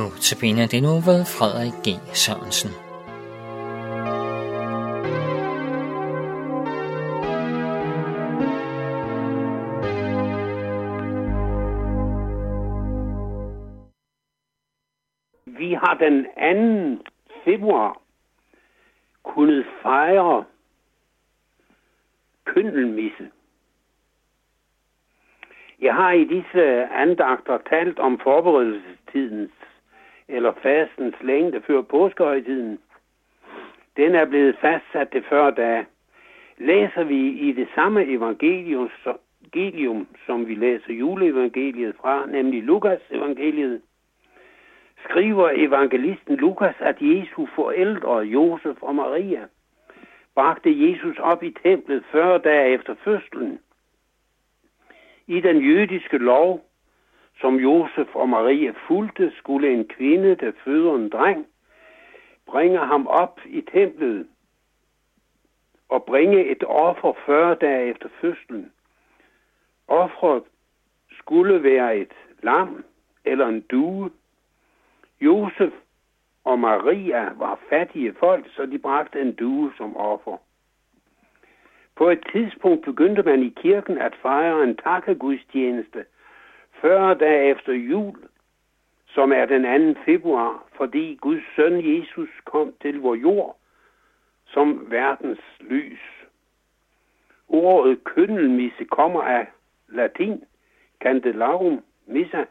Nu til det nu ved Frederik G. Sørensen. Vi har den 2. februar kunnet fejre køndelmisse. Jeg har i disse andagter talt om forberedelsestidens eller fastens længde før påskehøjtiden. Den er blevet fastsat til 40 dage. Læser vi i det samme evangelium, evangelium som vi læser juleevangeliet fra, nemlig Lukas evangeliet, skriver evangelisten Lukas, at Jesu forældre, Josef og Maria, bragte Jesus op i templet 40 dage efter fødslen. I den jødiske lov som Josef og Maria fulgte, skulle en kvinde, der føder en dreng, bringe ham op i templet og bringe et offer 40 dage efter fødslen. Offeret skulle være et lam eller en due. Josef og Maria var fattige folk, så de bragte en due som offer. På et tidspunkt begyndte man i kirken at fejre en takkegudstjeneste – 40 dage efter jul, som er den 2. februar, fordi Guds søn Jesus kom til vor jord som verdens lys. Ordet køndelmisse kommer af latin, candelarum missa,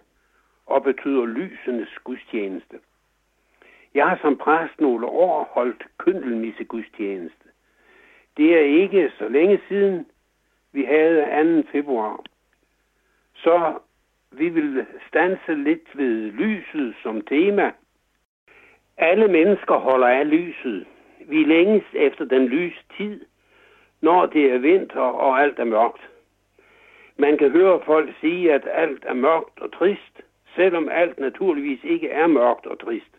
og betyder lysenes gudstjeneste. Jeg har som præst nogle år holdt køndelmisse gudstjeneste. Det er ikke så længe siden, vi havde 2. februar. Så vi vil stanse lidt ved lyset som tema. Alle mennesker holder af lyset. Vi længes efter den lys tid, når det er vinter og alt er mørkt. Man kan høre folk sige, at alt er mørkt og trist, selvom alt naturligvis ikke er mørkt og trist.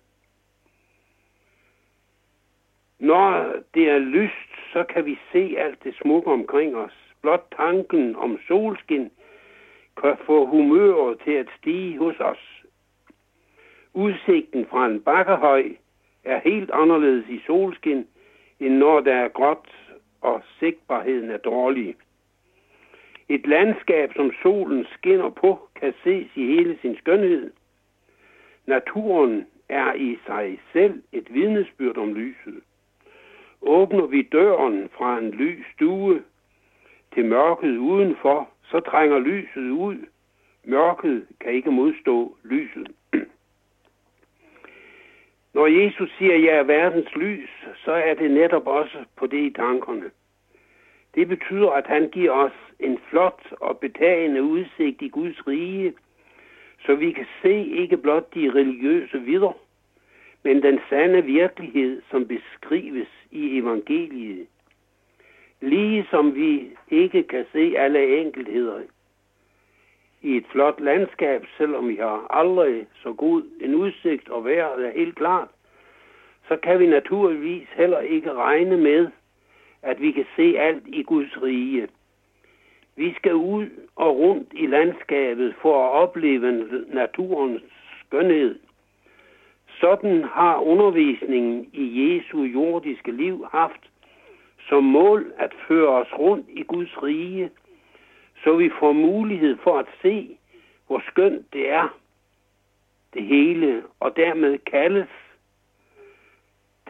Når det er lyst, så kan vi se alt det smukke omkring os. Blot tanken om solskin kan få humøret til at stige hos os. Udsigten fra en bakkehøj er helt anderledes i solskin, end når der er gråt og sigtbarheden er dårlig. Et landskab, som solen skinner på, kan ses i hele sin skønhed. Naturen er i sig selv et vidnesbyrd om lyset. Åbner vi døren fra en lys stue til mørket udenfor, så trænger lyset ud. Mørket kan ikke modstå lyset. Når Jesus siger, at jeg er verdens lys, så er det netop også på det i tankerne. Det betyder, at han giver os en flot og betagende udsigt i Guds rige, så vi kan se ikke blot de religiøse vidder, men den sande virkelighed, som beskrives i evangeliet lige som vi ikke kan se alle enkeltheder i et flot landskab, selvom vi har aldrig så god en udsigt og vejret er helt klart, så kan vi naturligvis heller ikke regne med, at vi kan se alt i Guds rige. Vi skal ud og rundt i landskabet for at opleve naturens skønhed. Sådan har undervisningen i Jesu jordiske liv haft som mål at føre os rundt i Guds rige, så vi får mulighed for at se, hvor skønt det er, det hele, og dermed kaldes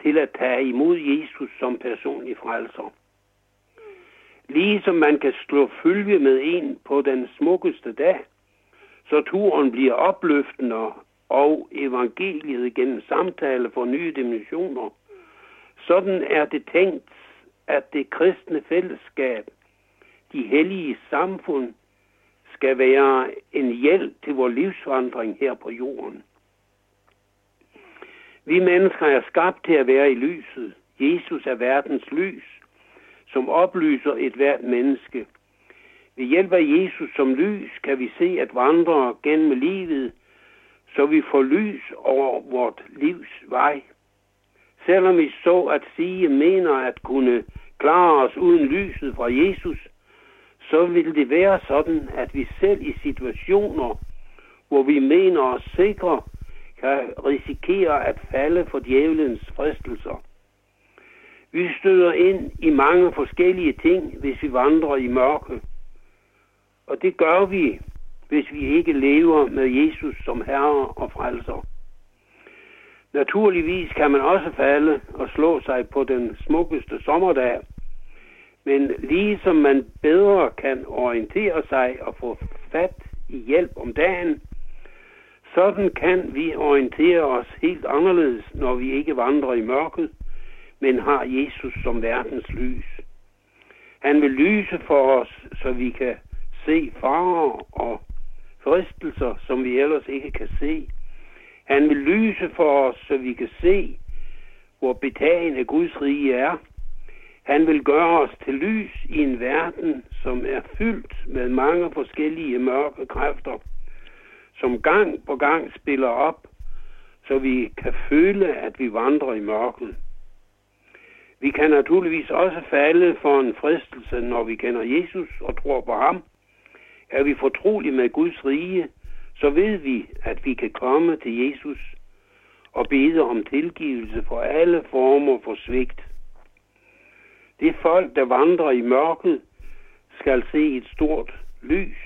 til at tage imod Jesus som personlig frelser. Ligesom man kan slå følge med en på den smukkeste dag, så turen bliver opløftende og evangeliet gennem samtale for nye dimensioner. Sådan er det tænkt at det kristne fællesskab, de hellige samfund, skal være en hjælp til vores livsvandring her på jorden. Vi mennesker er skabt til at være i lyset. Jesus er verdens lys, som oplyser et hvert menneske. Ved hjælp af Jesus som lys kan vi se at vandre gennem livet, så vi får lys over vort livs vej. Selvom vi så at sige mener at kunne klare os uden lyset fra Jesus, så vil det være sådan, at vi selv i situationer, hvor vi mener os sikre, kan risikere at falde for djævelens fristelser. Vi støder ind i mange forskellige ting, hvis vi vandrer i mørke. Og det gør vi, hvis vi ikke lever med Jesus som herre og frelser. Naturligvis kan man også falde og slå sig på den smukkeste sommerdag, men ligesom man bedre kan orientere sig og få fat i hjælp om dagen, sådan kan vi orientere os helt anderledes, når vi ikke vandrer i mørket, men har Jesus som verdens lys. Han vil lyse for os, så vi kan se farer og fristelser, som vi ellers ikke kan se. Han vil lyse for os, så vi kan se, hvor betagende Guds rige er. Han vil gøre os til lys i en verden, som er fyldt med mange forskellige mørke kræfter, som gang på gang spiller op, så vi kan føle, at vi vandrer i mørket. Vi kan naturligvis også falde for en fristelse, når vi kender Jesus og tror på ham. Er vi fortrolige med Guds rige, så ved vi, at vi kan komme til Jesus og bede om tilgivelse for alle former for svigt. Det folk, der vandrer i mørket, skal se et stort lys.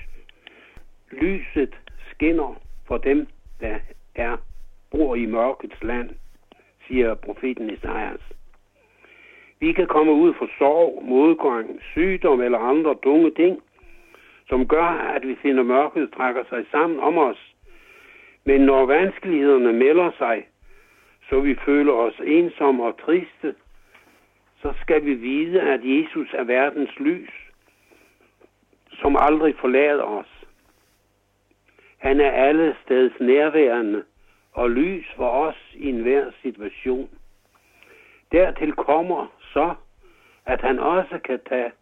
Lyset skinner for dem, der er bor i mørkets land, siger profeten Isaias. Vi kan komme ud for sorg, modgang, sygdom eller andre tunge ting, som gør, at vi finder mørket trækker sig sammen om os. Men når vanskelighederne melder sig, så vi føler os ensomme og triste, så skal vi vide, at Jesus er verdens lys, som aldrig forlader os. Han er alle steds nærværende og lys for os i enhver situation. Dertil kommer så, at han også kan tage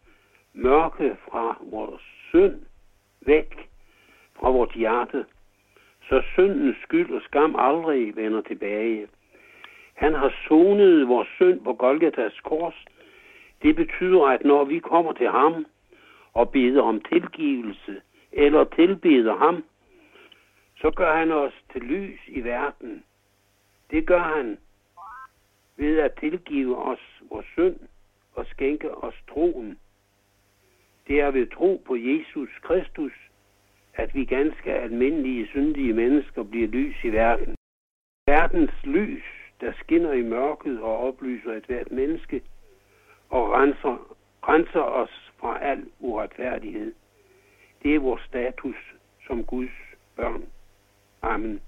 mørke fra vores synd væk fra vort hjerte, så syndens skyld og skam aldrig vender tilbage. Han har sonet vores synd på Golgatas kors. Det betyder, at når vi kommer til ham og beder om tilgivelse eller tilbeder ham, så gør han os til lys i verden. Det gør han ved at tilgive os vores synd og skænke os troen. Det er ved tro på Jesus Kristus, at vi ganske almindelige, syndige mennesker bliver lys i verden. Verdens lys, der skinner i mørket og oplyser et hvert menneske og renser, renser os fra al uretfærdighed. Det er vores status som Guds børn. Amen.